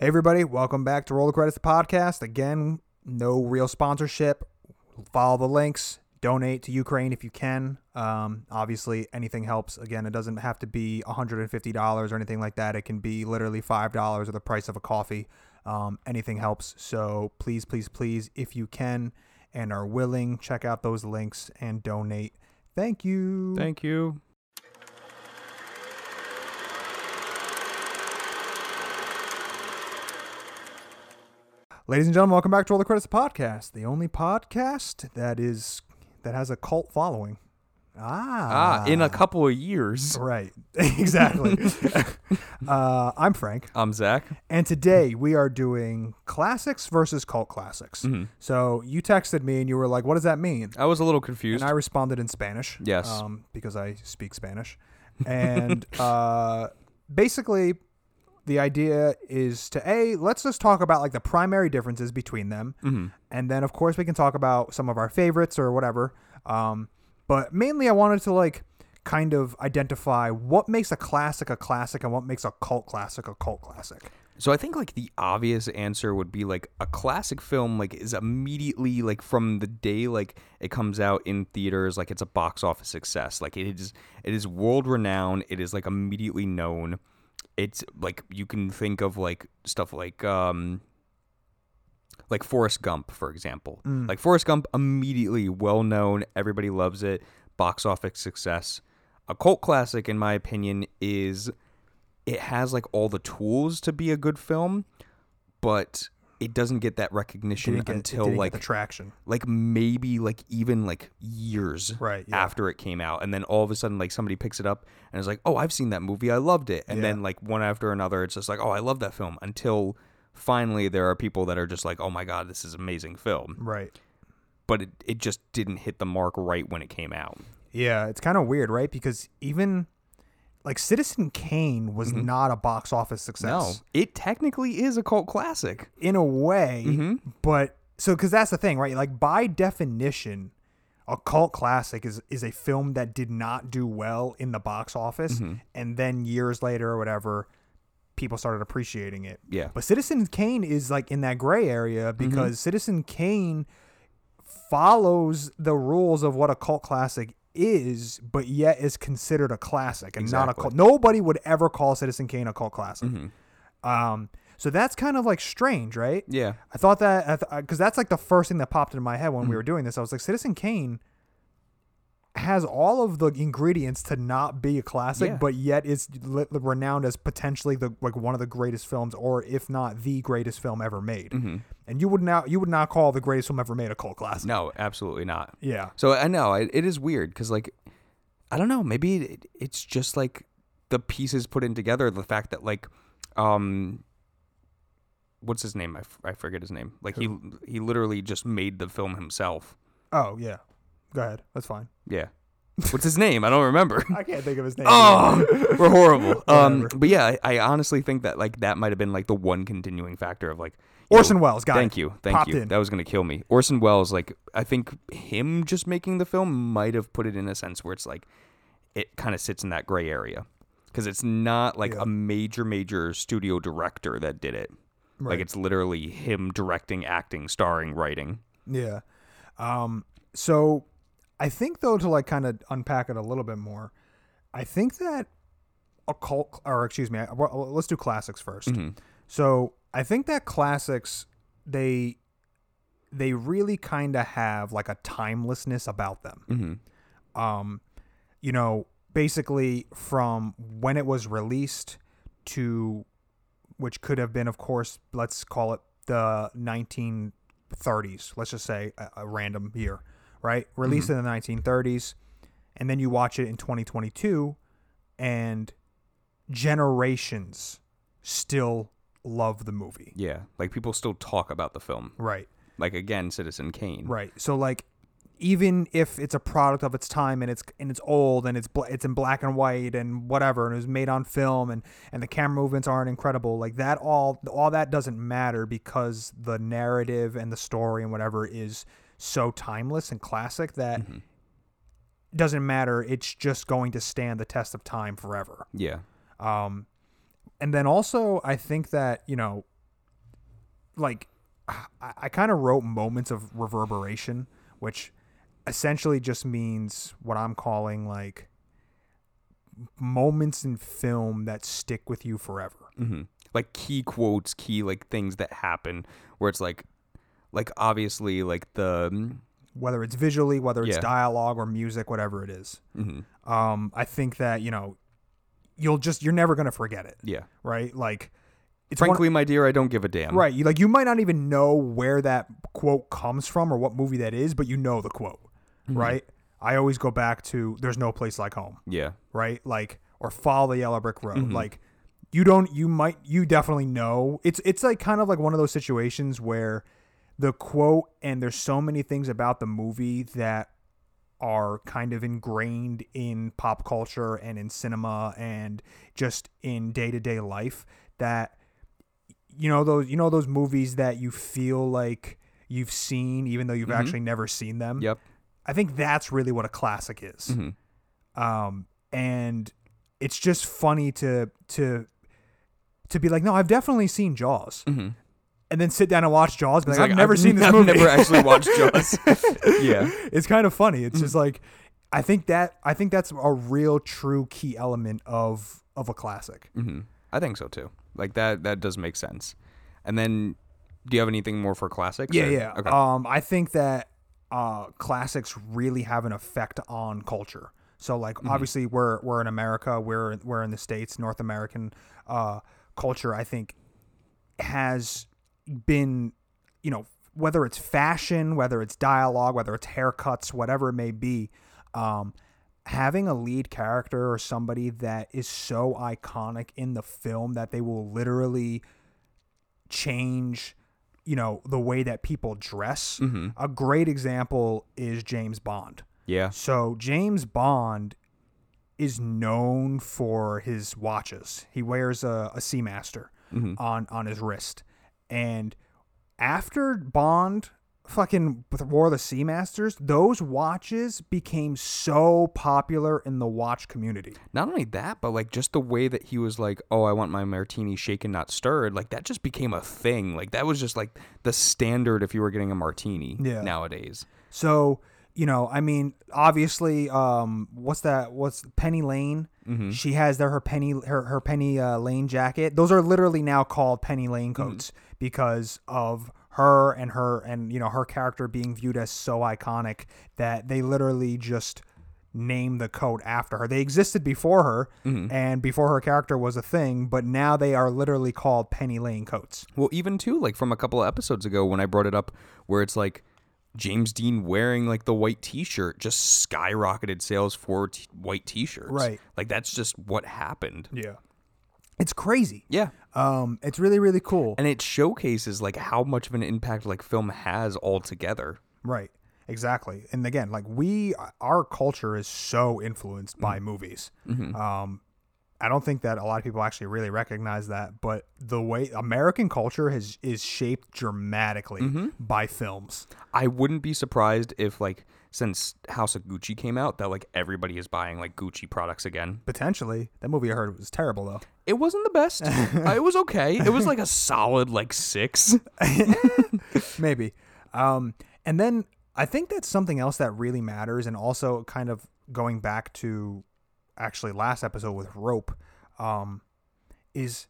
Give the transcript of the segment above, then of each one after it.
Hey, everybody, welcome back to Roll the Credits the podcast. Again, no real sponsorship. Follow the links, donate to Ukraine if you can. Um, obviously, anything helps. Again, it doesn't have to be $150 or anything like that. It can be literally $5 or the price of a coffee. Um, anything helps. So please, please, please, if you can and are willing, check out those links and donate. Thank you. Thank you. Ladies and gentlemen, welcome back to Roll the Credits podcast, the only podcast that is that has a cult following. Ah, Ah, in a couple of years. right, exactly. uh, I'm Frank, I'm Zach. and today we are doing classics versus cult classics. Mm-hmm. So you texted me and you were like, "What does that mean?" I was a little confused. And I responded in Spanish. Yes. Um, because I speak Spanish. And uh, basically, the idea is to A, let's just talk about like the primary differences between them. Mm-hmm. And then, of course, we can talk about some of our favorites or whatever. Um, but mainly, I wanted to like kind of identify what makes a classic a classic and what makes a cult classic a cult classic. So I think like the obvious answer would be like a classic film like is immediately like from the day like it comes out in theaters like it's a box office success. Like it is it is world renowned. It is like immediately known. It's like you can think of like stuff like um like Forrest Gump for example. Like Forrest Gump immediately well known, everybody loves it, box office success. A cult classic in my opinion is it has like all the tools to be a good film, but it doesn't get that recognition get- until like traction. like maybe like even like years Right, yeah. after it came out and then all of a sudden like somebody picks it up and is like oh i've seen that movie i loved it and Yeah. then like one after another it's just like oh i love that film until finally there are people that are just like oh my god this is an amazing film Right. but it, it just didn't hit the mark right when it came out Yeah, it's kind of weird, right? Because even like Citizen Kane was not a box office success. Mm-hmm. no it technically is a cult classic in a way, Mm-hmm. but so because that's the thing, right? Like by definition, a cult classic is is a film that did not do well in the box office, Mm-hmm. and then years later or whatever, people started appreciating it. Yeah. But Citizen Kane is like in that gray area Mm-hmm. because Citizen Kane follows the rules of what a cult classic is, but yet is considered a classic and not a cult. Nobody would ever call Citizen Kane a cult classic. Mm-hmm. Um, so that's kind of like strange, right? yeah I thought that because that's like the first thing that popped into my head when we Mm-hmm. were doing this. I was like, Citizen Kane has all of the ingredients to not be a classic, Yeah. but yet is li- renowned as potentially the like one of the greatest films, or if not the greatest film ever made. And you would now you would not call the greatest film ever made a cult classic. no absolutely not Yeah, So I know it, it is weird because like I don't know maybe it, it's just like the pieces put in together. The fact that like um what's his name I, f- I forget his name like he he literally just made the film himself. Oh yeah. Go ahead. That's fine. Yeah. What's his name? I don't remember. I can't think of his name. Oh, we're horrible. Um, but yeah, I, I honestly think that like that might have been like the one continuing factor of like Orson Welles, got thank it. you, thank Popped you. in. That was gonna kill me. Orson Welles, like I think him just making the film might have put it in a sense where it's like it kind of sits in that gray area because it's not like Yeah. a major major studio director that did it. Right. Like it's literally him directing, acting, starring, writing. Yeah. Um, so I think though to like kind of unpack it a little bit more, I think that occult or excuse me, I- well, let's do classics 1st So I think that classics they they really kind of have like a timelessness about them. Mm-hmm. Um, you know, basically from when it was released to which could have been, of course, let's call it the 1930s. Let's just say a, a random year, right? Released mm-hmm. in the 1930s, and then you watch it in 2022, and generations still love the movie. Yeah, like people still talk about the film. Right. Like again, Citizen Kane. Right. So like even if it's a product of its time and it's and it's old and it's bl- it's in black and white and whatever and it was made on film and and the camera movements aren't incredible like that all all that doesn't matter because the narrative and the story and whatever is so timeless and classic that Mm-hmm. it doesn't matter it's just going to stand the test of time forever Yeah. um, and then also, I think that you know, like I, I kind of wrote moments of reverberation, which essentially just means what I'm calling like moments in film that stick with you forever. hmm Like key quotes, key like things that happen where it's like, like obviously like the. Whether it's visually, whether it's Yeah. dialogue or music, whatever it is. hmm Um, I think that you know, you'll just you're never gonna forget it, Yeah. right? Like, it's one- Frankly, my dear, I don't give a damn. right? You like you might not even know where that quote comes from or what movie that is, but you know the quote, Mm-hmm. right? I always go back to "There's no place like home," Yeah. right? Like, or "Follow the Yellow Brick Road." Mhm. Like, you don't, you might, you definitely know. It's it's like kind of like one of those situations where the quote and there's so many things about the movie that are kind of ingrained in pop culture and in cinema and just in day-to-day life that you know those you know those movies that you feel like you've seen even though you've Mhm. actually never seen them? Yep. i think that's really what a classic is. Hmm um and it's just funny to to to be like no i've definitely seen jaws. Hmm and then sit down and watch jaws like, like, i've never I've seen this I've movie never actually watched Jaws. Yeah. it's kind of funny it's just like i think that i think that's a real true key element of of a classic hmm I think so too. Like that. That does make sense. And then, do you have anything more for classics? yeah or- yeah Okay. um i think that uh classics really have an effect on culture so like Mm-hmm. obviously we're we're in america we're we're in the states north american uh culture i think has been you know whether it's fashion whether it's dialogue whether it's haircuts whatever it may be um having a lead character or somebody that is so iconic in the film that they will literally change you know the way that people dress hmm a great example is James Bond Yeah. so James Bond is known for his watches. He wears a, a Seamaster hmm on on his wrist, and after Bond fucking wore the Seamasters, those watches became so popular in the watch community. Not only that, but like just the way that he was like, "Oh, I want my martini shaken, not stirred." Like that just became a thing. Like that was just like the standard if you were getting a martini Yeah. nowadays. So you know, I mean, obviously, um, what's that? What's Penny Lane? hmm She has there her penny her her penny uh, lane jacket. Those are literally now called penny lane Mm-hmm. coats because of her and her and you know her character being viewed as so iconic that they literally just named the coat after her. They existed before her Mhm. and before her character was a thing, but now they are literally called penny lane coats. Well, even too, like from a couple of episodes ago when I brought it up, where it's like James Dean wearing like the white T-shirt just skyrocketed sales for t- white T-shirts. Right. Like that's just what happened. Yeah. It's crazy. Yeah. Um it's really really cool. And it showcases like how much of an impact like film has altogether. Right. Exactly. And again, like we, our culture is so influenced by movies. Mhm. Um, I don't think that a lot of people actually really recognize that, but the way American culture has is shaped dramatically Mm-hmm. by films. I wouldn't be surprised if like since House of Gucci came out that like everybody is buying like Gucci products again. Potentially, that movie I heard was terrible though. It wasn't the best. Uh, it was okay. It was like a solid like 6. Maybe. Um, and then I think that's something else that really matters, and also kind of going back to actually last episode with rope, um, is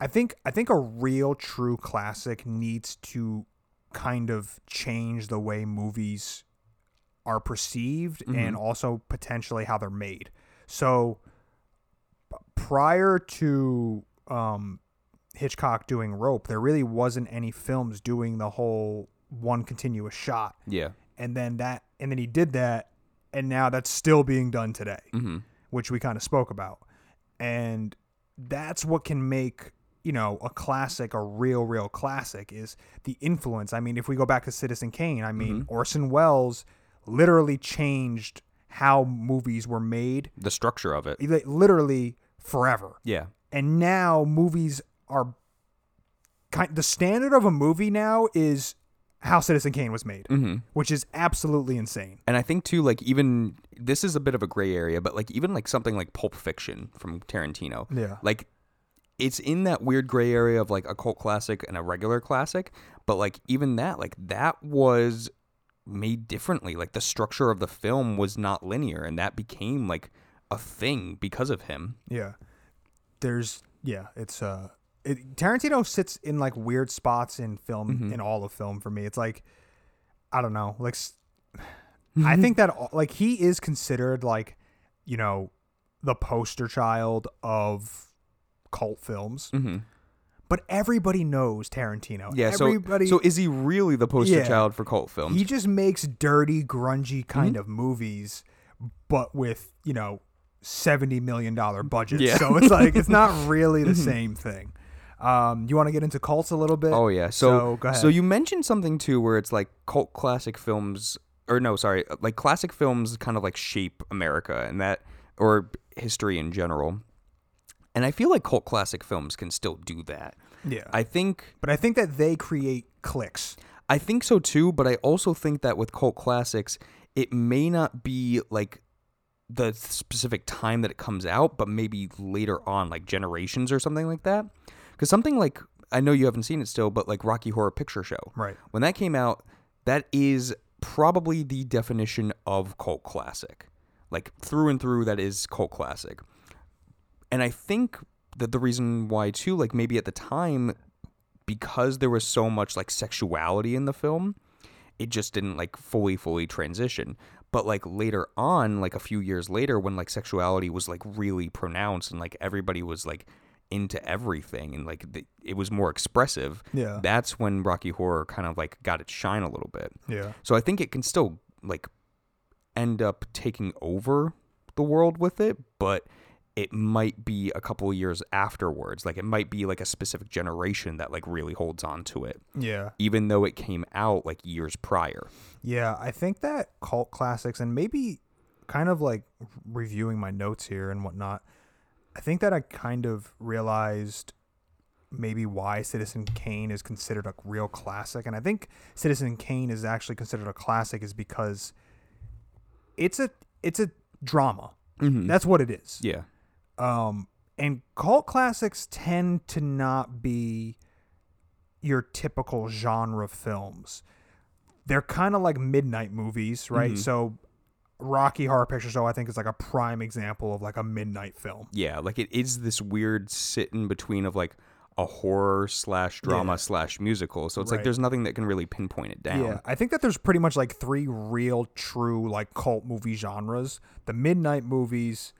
I think I think a real true classic needs to kind of change the way movies are perceived and also potentially how they're made. So prior to um, Hitchcock doing Rope, there really wasn't any films doing the whole one continuous shot. Yeah. And then that and then he did that and now that's still being done today, Mhm. Which we kind of spoke about. And that's what can make, you know, a classic a real real classic is the influence. I mean, if we go back to Citizen Kane, I mean, Orson Welles literally changed how movies were made The structure of it. literally forever Yeah. and now movies are kind the standard of a movie now is how Citizen Kane was made, Mhm. which is absolutely insane. And I think too, like even this is a bit of a gray area, but like even like something like Pulp Fiction from Tarantino, Yeah. like it's in that weird gray area of like a cult classic and a regular classic, but like even that, like that was made differently. Like the structure of the film was not linear, and that became like a thing because of him. Yeah. There's yeah, it's uh it, Tarantino sits in like weird spots in film in all of film for me. It's like I don't know, like I think that like he is considered like you know the poster child of cult films. Mm-hmm. But everybody knows Tarantino. Yeah. So everybody so is he really the poster Yeah. child for cult films? he just makes dirty, grungy kind Mm-hmm. of movies, but with you know seventy million dollar budgets. Yeah. Mm-hmm. So it's like it's not really the same thing. Um, you want to get into cults a little bit? Oh yeah. So, So go ahead. so you mentioned something too where it's like cult classic films or no, sorry, like classic films kind of like shape America and that or history in general. And I feel like cult classic films can still do that. yeah, I think but I think that they create clicks. I think so too, but I also think that with cult classics, it may not be like the specific time that it comes out, but maybe later on, like generations or something like that. Because something like I know you haven't seen it still, but like Rocky Horror Picture Show, Right. When that came out, that is probably the definition of cult classic, like through and through. That is cult classic, and I think that the reason why too, like maybe at the time, because there was so much like sexuality in the film, it just didn't like fully fully transition but like later on like a few years later when like sexuality was like really pronounced and like everybody was like into everything and like the, it was more expressive Yeah. that's when rocky horror kind of like got its shine a little bit Yeah. so i think it can still like end up taking over the world with it but it might be a couple of years afterwards like it might be like a specific generation that like really holds on to it Yeah. even though it came out like years prior. Yeah, I think that cult classics and maybe kind of like reviewing my notes here and whatnot, I think that I kind of realized maybe why Citizen Kane is considered a real classic. And I think Citizen Kane is actually considered a classic is because it's a it's a drama. Mm-hmm. That's what it is. Yeah. Um, and cult classics tend to not be your typical genre films. They're kind of like midnight movies, right? Mhm. So, Rocky Horror Picture Show, I think, is like a prime example of like a midnight film. Yeah. Like it is this weird sit in between of like a horror slash drama Yeah. slash musical. So it's like there's nothing that can really pinpoint it down. Yeah, I think that there's pretty much like three real, true like cult movie genres: the midnight movies,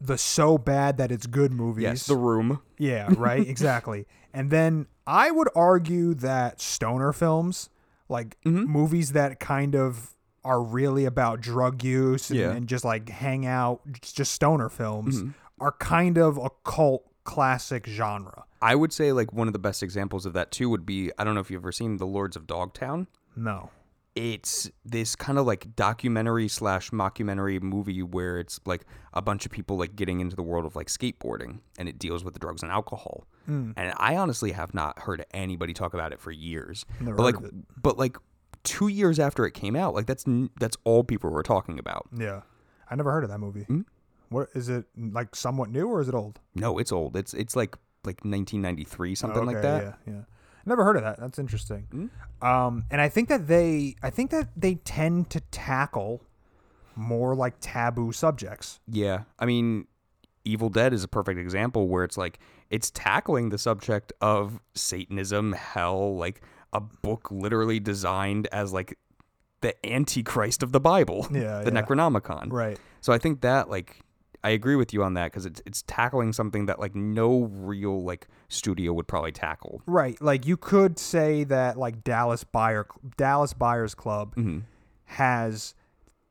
the so bad that it's good movies, Yes. The room. Yeah, right, exactly. And then I would argue that stoner films, like Mhm. movies that kind of are really about drug use and, Yeah. and just like hang out, just stoner films, Mhm. are kind of a cult classic genre. I would say like one of the best examples of that too would be I don't know if you've ever seen The Lords of Dogtown. No. it's this kind of like documentary slash mockumentary movie where it's like a bunch of people like getting into the world of like skateboarding and it deals with the drugs and alcohol Mm. and i honestly have not heard anybody talk about it for years Never but like but like two years after it came out like that's that's all people were talking about Yeah. I never heard of that movie. Hmm? What is it like somewhat new or is it old? no it's old it's it's like like 1993 something like Okay, that Yeah, yeah. Never heard of that. That's interesting. Mm. Um, and I think that they, I think that they tend to tackle more like taboo subjects. Yeah. I mean, Evil Dead is a perfect example where it's like it's tackling the subject of Satanism, hell, like a book literally designed as like the antichrist of the Bible, Yeah, the yeah. Necronomicon. Right. So I think that like I agree with you on that because it's it's tackling something that like no real like studio would probably tackle. Right. Like you could say that like Dallas Buyer Dallas Buyers Club hmm has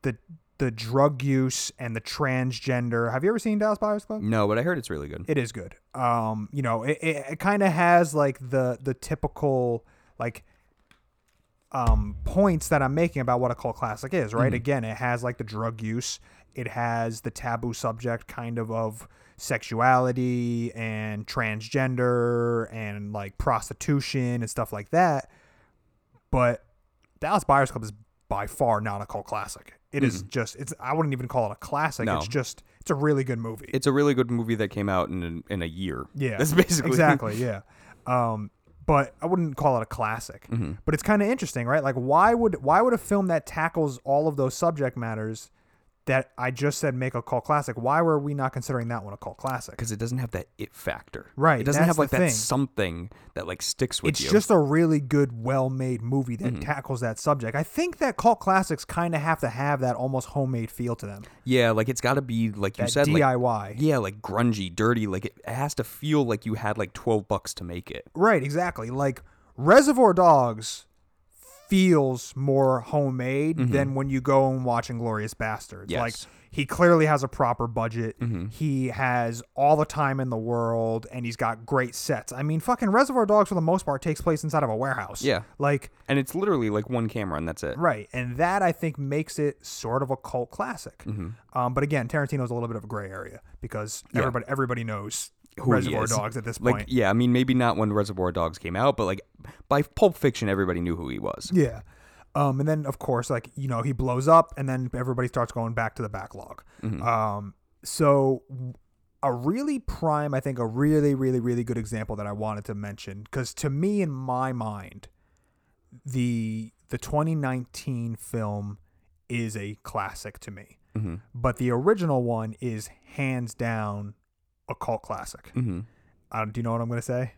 the the drug use and the transgender. Have you ever seen Dallas Buyers Club? No, but I heard it's really good. It is good. Um, you know, it, it, it kind of has like the the typical like um points that I'm making about what a cult classic is, right? Again, it has like the drug use, it has the taboo subject kind of of sexuality and transgender and like prostitution and stuff like that. But Dallas Buyers Club is by far not a cult classic. It is just it's I wouldn't even call it a classic. No. It's just it's it's a really good movie. It's a really good movie that came out in in a year. Yeah, that's basically exactly. Yeah, um, but I wouldn't call it a classic. Mm-hmm. But it's kind of interesting, right? Like, why would why would a film that tackles all of those subject matters that I just said make a cult classic? Why were we not considering that one a cult classic? because it doesn't have that it factor. Right, It doesn't have like that thing. something that like sticks with It's you. It's just a really good, well-made movie that Mm-hmm. tackles that subject. I think that cult classics kind of have to have that almost homemade feel to them. yeah, like it's got to be like you That said, like DIY. yeah, like grungy, dirty. Like it, it has to feel like you had like twelve bucks to make it. Right, exactly. Like Reservoir Dogs feels more homemade than when you go and watch Inglourious Basterds. Yes. Like he clearly has a proper budget. Mm-hmm. He has all the time in the world and he's got great sets. I mean, fucking Reservoir Dogs for the most part takes place inside of a warehouse. Yeah. Like And it's literally like one camera and that's it. Right, and that I think makes it sort of a cult classic. Mm-hmm. Um, but again, Tarantino's a little bit of a gray area because everybody everybody knows Who Reservoir. Dogs at this Like point. yeah, I mean maybe not when Reservoir Dogs came out, but like by Pulp Fiction, everybody knew who he was. Yeah. Um, and then of course, like you know, he blows up, and then everybody starts going back to the backlog. Mm-hmm. Um, so a really prime, I think, a really, really, really good example that I wanted to mention because to me, in my mind, the the 2019 film is a classic to me, Mm-hmm. but the original one is hands down a cult classic. Mm-hmm. Uh, do you know what I'm going to say?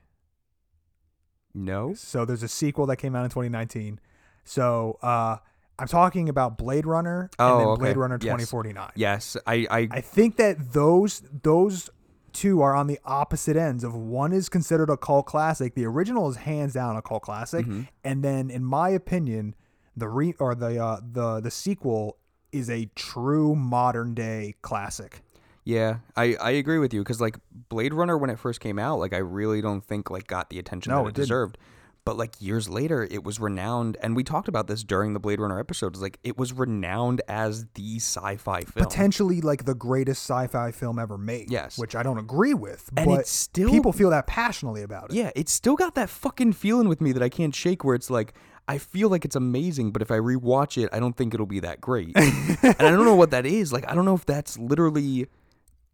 No. So there's a sequel that came out in 2019. So uh, I'm talking about Blade Runner and Oh, then okay. Blade Runner Yes. 2049. Yes, I I, I think that those those two are on the opposite ends of one is considered a cult classic. The original is hands down a cult classic, Mm-hmm. and then in my opinion, the re or the uh, the the sequel is a true modern day classic. Yeah I I agree with you because like Blade Runner when it first came out, like I really don't think like got the attention No, that it it, deserved. But like years later, it was renowned, and we talked about this during the Blade Runner episodes. Like it was renowned as the sci-fi film. Potentially like the greatest sci-fi film ever made. Yes. which I don't agree with, And but still- people feel that passionately about it. Yeah, it's still got that fucking feeling with me that I can't shake. Where it's like I feel like it's amazing, but if I rewatch it, I don't think it'll be that great. and I don't know what that is. Like I don't know if that's literally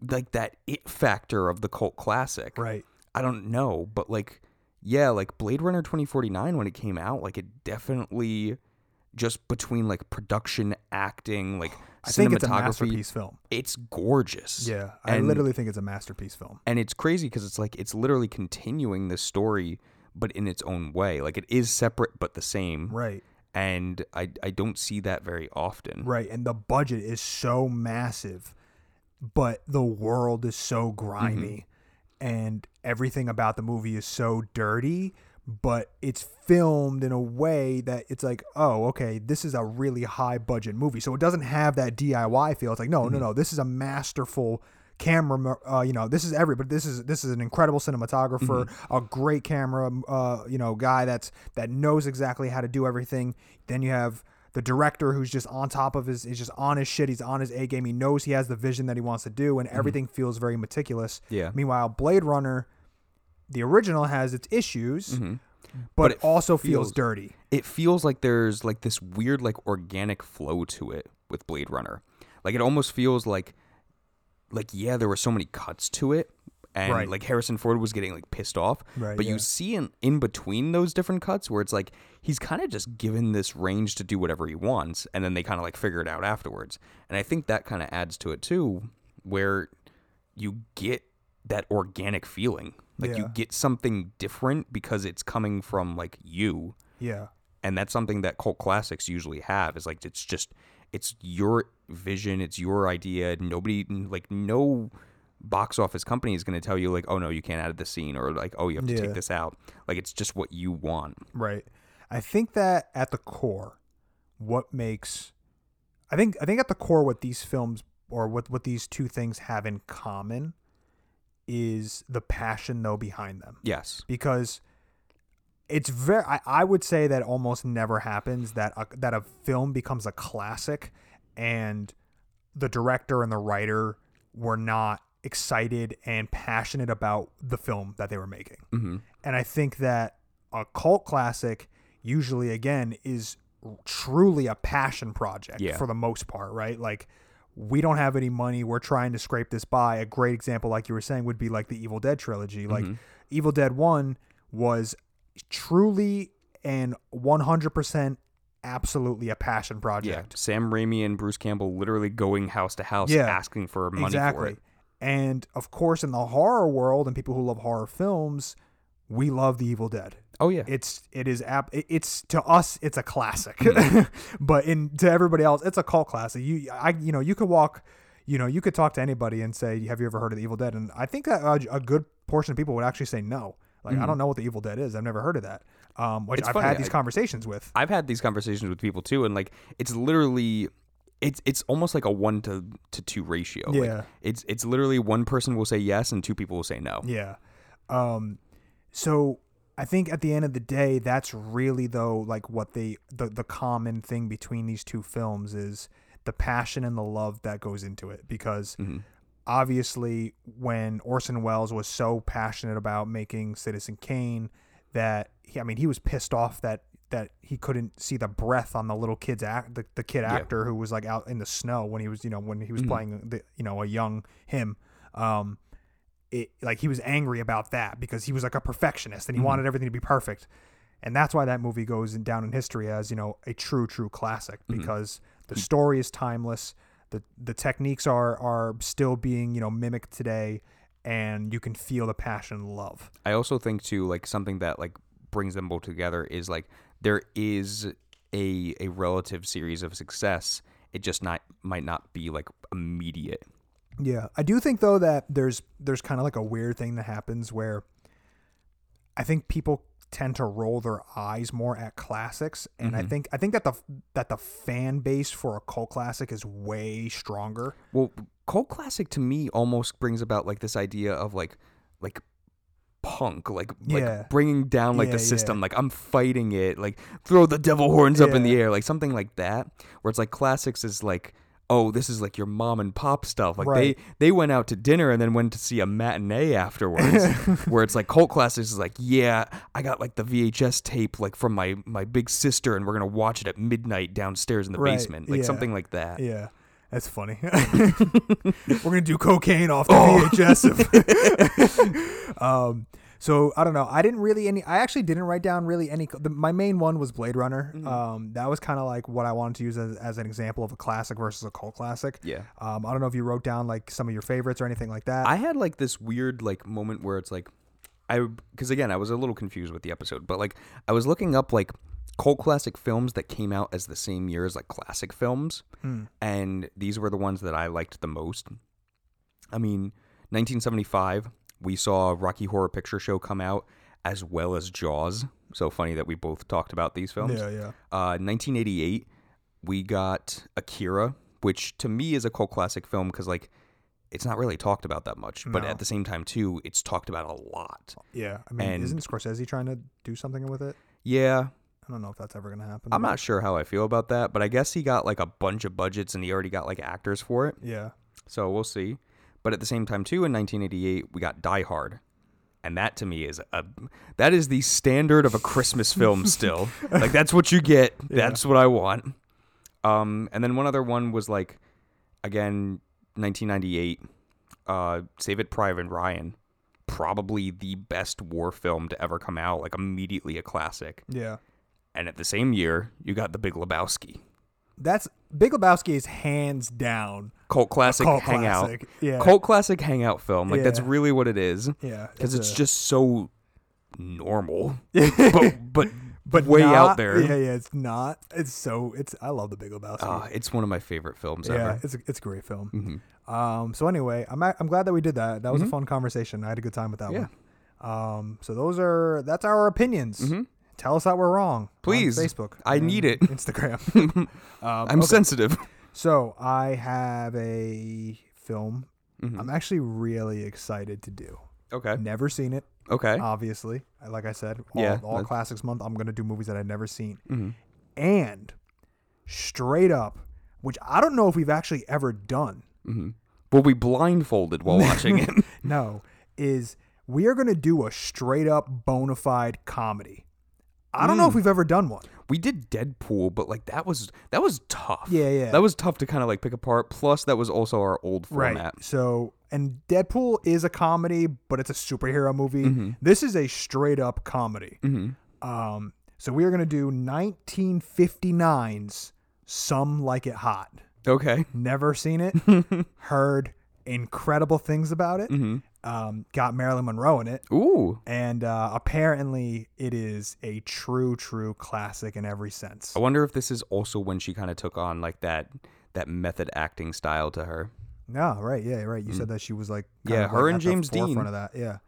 like that it factor of the cult classic. Right. I don't know, but like yeah, like Blade Runner 2049 when it came out, like it definitely just between like production, acting, like I think it's a masterpiece film. it's gorgeous. Yeah, I And- literally think it's a masterpiece film. and it's crazy because it's like it's literally continuing this story but in its own way like it is separate but the same Right. and i i don't see that very often Right. And the budget is so massive, but the world is so grimy and everything about the movie is so dirty, but it's filmed in a way that it's like, oh, okay, this is a really high budget movie. So it doesn't have that DIY feel. It's like, no, no, no, this is a masterful camera uh, you know this is every but this is this is an incredible cinematographer a great camera uh you know guy that's that knows exactly how to do everything then you have the director who's just on top of his is just on his shit. He's on his a game. He knows he has the vision that he wants to do and everything feels very meticulous. Yeah. meanwhile blade runner the original has its issues but, Mm-hmm. But it also feels feels- dirty. It feels like there's like this weird like organic flow to it with blade runner. Like it almost feels like like yeah there were so many cuts to it and Right. like harrison ford was getting like pissed off Right, but yeah. you see in, in between those different cuts where it's like he's kind of just given this range to do whatever he wants and then they kind of like figure it out afterwards and i think that kind of adds to it too where you get that organic feeling like Yeah. you get something different because it's coming from like you yeah and that's something that cult classics usually have is like it's just it's your vision it's your idea nobody like no box office company is going to tell you like oh no you can't add the scene or like oh you have to Yeah. take this out like it's just what you want Right. I think that at the core, what makes I think I think at the core what these films or what what these two things have in common is the passion though behind them. yes Because it's very I, I would say that almost never happens that a, that a film becomes a classic and the director and the writer were not excited and passionate about the film that they were making. mm-hmm. And I think that a cult classic usually again is truly a passion project Yeah. for the most part, right? Like we don't have any money. We're trying to scrape this by. A great example, like you were saying, would be like the Evil Dead trilogy. Like Mhm. Evil Dead 1 was truly and 100% absolutely a passion Yeah, project. Sam Raimi and Bruce Campbell literally going house to house Yeah, asking for money exactly. for it. And of course, in the horror world and people who love horror films, we love the Evil Dead. Oh yeah, It's it is app. It's to us, it's a classic, Mm-hmm. but in to everybody else, it's a cult classic. You I you know you could walk, you know you could talk to anybody and say, have you ever heard of the Evil Dead? And I think that a, a good portion of people would actually say no. Like I don't know what the Evil Dead is. I've never heard of that. Um, which Mm-hmm. It's I've funny, had these I- conversations with. I've had these conversations with people too, and like it's literally. It's it's almost like a one to, to two ratio. Like, Yeah. it's it's literally one person will say yes and two people will say no. Yeah. Um so I think at the end of the day that's really though like what they the the common thing between these two films is the passion and the love that goes into it because Mhm. obviously when Orson Welles was so passionate about making Citizen Kane that he, I mean he was pissed off that that he couldn't see the breath on the little kid's act the, the kid actor who was like out in the snow when he was you know when he was mm. playing the you know a young him um it like he was angry about that because he was like a perfectionist and he mm-hmm. wanted everything to be perfect. And that's why that movie goes in, down in history as you know a true true classic mm-hmm. because the mm. story is timeless the the techniques are are still being you know mimicked today and you can feel the passion and love. I also think too, like something that like brings them both together is like there is a a relative series of success. It just not might not be like immediate. Yeah, I do think though that there's there's kind of like a weird thing that happens where I think people tend to roll their eyes more at classics, and I mm-hmm. think I think that the that the fan base for a cult classic is way stronger. Well, cult classic to me almost brings about like this idea of like like punk like Yeah. like bringing down like Yeah, the yeah. system like i'm fighting it like throw the devil horns up in the air like something like that where it's like classics is like oh this is like your mom and pop stuff like Right. they they went out to dinner and then went to see a matinee afterwards where it's like cult classics is like yeah i got like the vhs tape like from my my big sister and we're gonna watch it at midnight downstairs in the Right, basement like yeah. something like that Yeah, that's funny. We're gonna do cocaine off the VHS. Of um, so I don't know. I didn't really any. I actually didn't write down really any. The, my main one was Blade Runner. Um, that was kind of like what I wanted to use as, as an example of a classic versus a cult classic. yeah Um, I don't know if you wrote down like some of your favorites or anything like that. I had like this weird like moment where it's like I because again I was a little confused with the episode, but like I was looking up like cult classic films that came out as the same year as like classic films, and these were the ones that I liked the most. I mean, 1975, we saw Rocky Horror Picture Show come out as well as Jaws. So funny that we both talked about these films. yeah, yeah, Uh, 1988, we got Akira, which to me is a cult classic film because like it's not really talked about that much, but No. at the same time too, it's talked about a lot. yeah. I mean, And- isn't Scorsese trying to do something with it? Yeah, I don't know if that's ever gonna happen. I'm not sure how I feel about that, but I guess he got like a bunch of budgets and he already got like actors for it, Yeah, so we'll see. But at the same time too, in 1988, we got Die Hard. And that to me is a that is the standard of a Christmas film still. like that's what you get. That's what I want. Um and then one other one was like again 1998 uh Saving Private Ryan. Probably the best war film to ever come out, like immediately a classic. yeah. And at the same year, you got The Big Lebowski. That's Big Lebowski is hands down Cult classic cult hangout. classic. Yeah, Cult classic hangout film. Like that's really what it is. yeah. because it's, a- just so normal, but but but way not- out there. Yeah, yeah, it's not. It's so it's. I love the Big Lebowski. Ah, it's one of my favorite films ever. yeah, ever. it's a, it's a great film. Mhm. Um. So anyway, I'm I'm glad that we did that. That was a fun conversation. I had a good time with that Mm-hmm. Yeah. one. Um. So those are that's our opinions. Tell us that we're wrong. on Mm-hmm. Please. Facebook. I need it. Instagram. um, I'm okay. sensitive. So I have a film. Mhm. I'm actually really excited to do. Okay. Never seen it, Okay. obviously. Like I said, all, Yeah, all that's- classics month. I'm gonna do movies that I've never seen. hmm and straight up, which I don't know if we've actually ever done. hmm We'll be blindfolded while watching it. No, is we are going to do a straight up bona fide comedy. I don't know if we've ever done one. We did Deadpool, but like that was that was tough. Yeah, yeah. That was tough to kind of like pick apart. Plus, that was also our old format. So, and Deadpool is a comedy, but it's a superhero movie. Mm-hmm. This is a straight up comedy. Um, so we are gonna do 1959's "Some Like It Hot." Okay. Never seen it. Heard incredible things about it. Mm-hmm. Um, got Marilyn Monroe in it. Ooh. And uh, apparently, it is a true, true classic in every sense. I wonder if this is also when she kind of took on like that that method acting style to her. No, right, yeah, right. You said that she was like, Mm. Yeah, of, her and James Dean. of that. Yeah,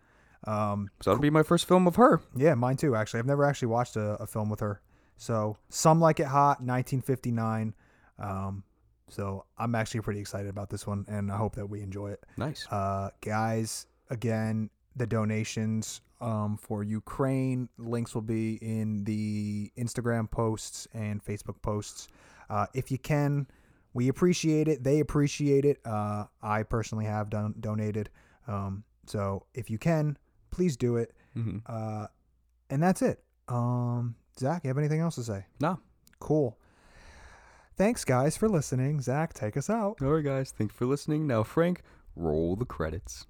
um, So that'll be my first film of her. yeah, mine too. Actually, I've never actually watched a, a film with her. So, some like it hot, 1959. Um, so I'm actually pretty excited about this one, and I hope that we enjoy it. Nice. Uh, guys, again, the donations um, for Ukraine links will be in the Instagram posts and Facebook posts. Uh, if you can, we appreciate it. They appreciate it. Uh, I personally have done donated. Um, so if you can, please do it. Mhm. Uh, and that's it. Um, Zach, you have anything else to say? No. Cool. Thanks, guys, for listening. Zach, take us out. All right, guys. Thanks for listening. Now, Frank, roll the credits.